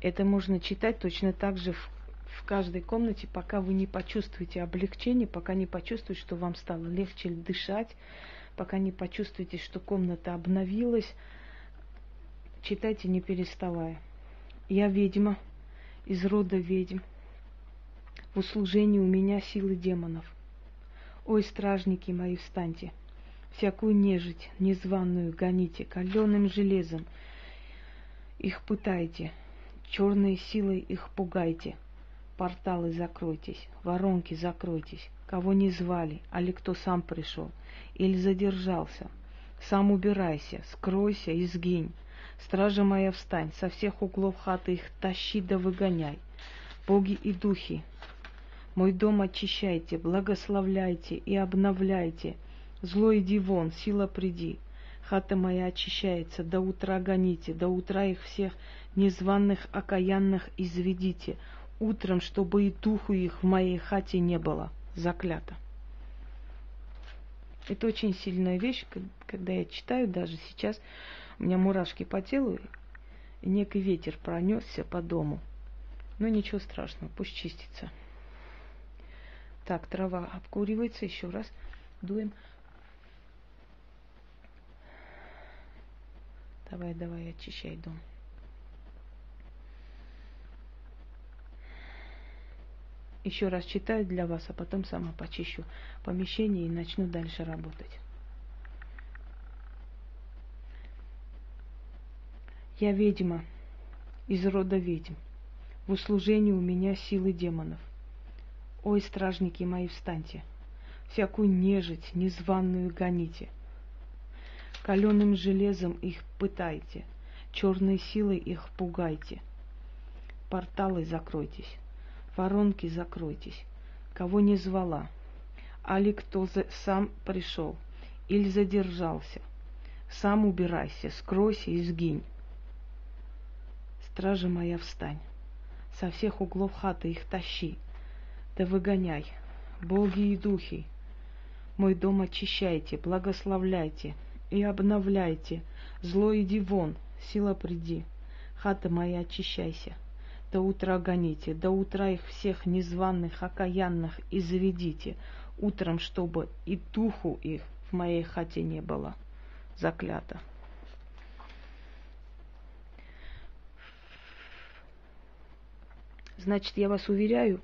Это можно читать точно так же в, в каждой комнате, пока вы не почувствуете облегчение, пока не почувствуете, что вам стало легче дышать, пока не почувствуете, что комната обновилась. Читайте не переставая. Я ведьма, из рода ведьм. В услужении у меня силы демонов. Ой, стражники мои, встаньте! Всякую нежить незваную гоните каленым железом. Их пытайте, черной силой их пугайте. Порталы закройтесь, воронки закройтесь. Кого не звали, али кто сам пришел, или задержался. Сам убирайся, скройся и сгинь. Стража моя, встань, со всех углов хаты их тащи да выгоняй. Боги и духи, мой дом очищайте, благословляйте и обновляйте. Зло иди вон, сила приди. Хата моя очищается, до утра гоните, до утра их всех незваных окаянных изведите. Утром, чтобы и духу их в моей хате не было. Заклято. Это очень сильная вещь, когда я читаю, даже сейчас у меня мурашки по телу, и некий ветер пронесся по дому. Но ничего страшного, пусть чистится. Так, трава обкуривается. Еще раз дуем. Давай, давай, очищай дом. Еще раз читаю для вас, а потом сама почищу помещение и начну дальше работать. Я ведьма из рода ведьм. В услужении у меня силы демонов – Ой, стражники мои, встаньте, всякую нежить незваную гоните. Каленым железом их пытайте, черной силой их пугайте. Порталы закройтесь, воронки закройтесь, кого не звала, али кто за, сам пришел или задержался. Сам убирайся, скройся и сгинь. Стража моя, встань, со всех углов хаты их тащи, да выгоняй, боги и духи, мой дом очищайте, благословляйте и обновляйте. Зло иди вон, сила приди, хата моя очищайся. До утра гоните, до утра их всех незваных, окаянных и заведите, утром, чтобы и духу их в моей хате не было. Заклято. Значит, я вас уверяю,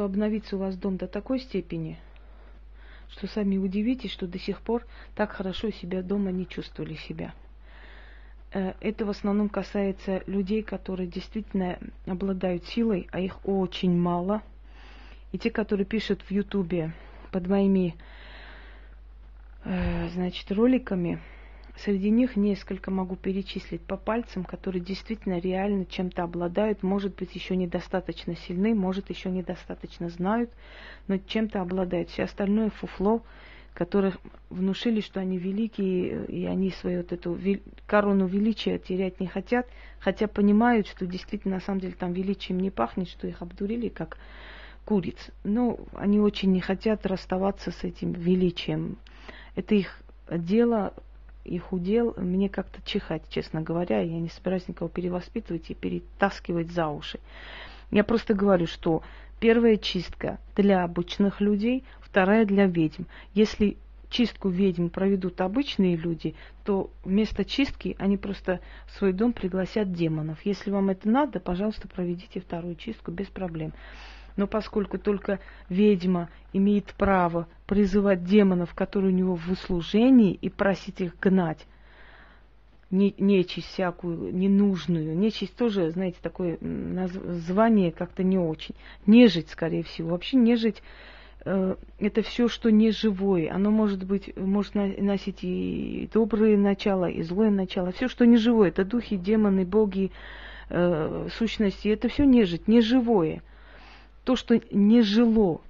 что обновится у вас дом до такой степени, что сами удивитесь, что до сих пор так хорошо себя дома не чувствовали себя. Э, это в основном касается людей, которые действительно обладают силой, а их очень мало. И те, которые пишут в Ютубе под моими э, значит, роликами, Среди них несколько могу перечислить по пальцам, которые действительно реально чем-то обладают, может быть, еще недостаточно сильны, может, еще недостаточно знают, но чем-то обладают. Все остальное фуфло, которых внушили, что они великие, и они свою вот эту корону величия терять не хотят, хотя понимают, что действительно на самом деле там величием не пахнет, что их обдурили как куриц. Но они очень не хотят расставаться с этим величием. Это их дело их удел, мне как-то чихать, честно говоря. Я не собираюсь никого перевоспитывать и перетаскивать за уши. Я просто говорю, что первая чистка для обычных людей, вторая для ведьм. Если чистку ведьм проведут обычные люди, то вместо чистки они просто в свой дом пригласят демонов. Если вам это надо, пожалуйста, проведите вторую чистку без проблем. Но поскольку только ведьма имеет право призывать демонов, которые у него в услужении, и просить их гнать, не, нечисть всякую, ненужную. Нечисть тоже, знаете, такое название как-то не очень. Нежить, скорее всего. Вообще нежить э, это все, что не живое. Оно может быть, может носить и добрые начала, и злое начало. Все, что не живое, это духи, демоны, боги, э, сущности. Это все нежить, не живое то, что не жило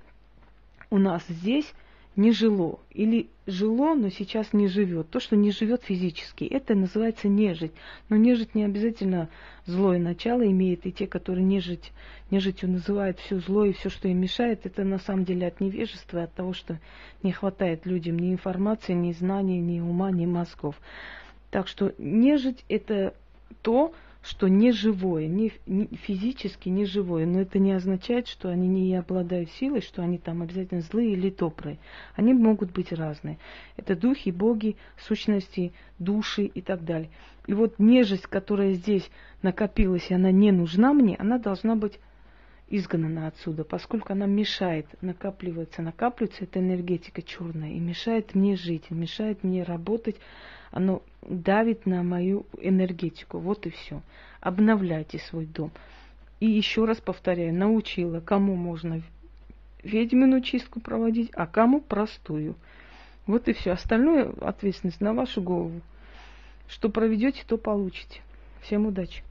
у нас здесь, не жило. Или жило, но сейчас не живет. То, что не живет физически, это называется нежить. Но нежить не обязательно злое начало имеет. И те, которые нежить, нежитью называют все зло и все, что им мешает, это на самом деле от невежества, от того, что не хватает людям ни информации, ни знаний, ни ума, ни мозгов. Так что нежить это то, что не живое, не, физически не живое, но это не означает, что они не обладают силой, что они там обязательно злые или добрые. Они могут быть разные. Это духи, боги, сущности, души и так далее. И вот нежесть, которая здесь накопилась, и она не нужна мне, она должна быть изгнана отсюда, поскольку она мешает, накапливается, накапливается эта энергетика черная и мешает мне жить, мешает мне работать, оно давит на мою энергетику. Вот и все. Обновляйте свой дом. И еще раз повторяю, научила, кому можно ведьмину чистку проводить, а кому простую. Вот и все. Остальное ответственность на вашу голову. Что проведете, то получите. Всем удачи.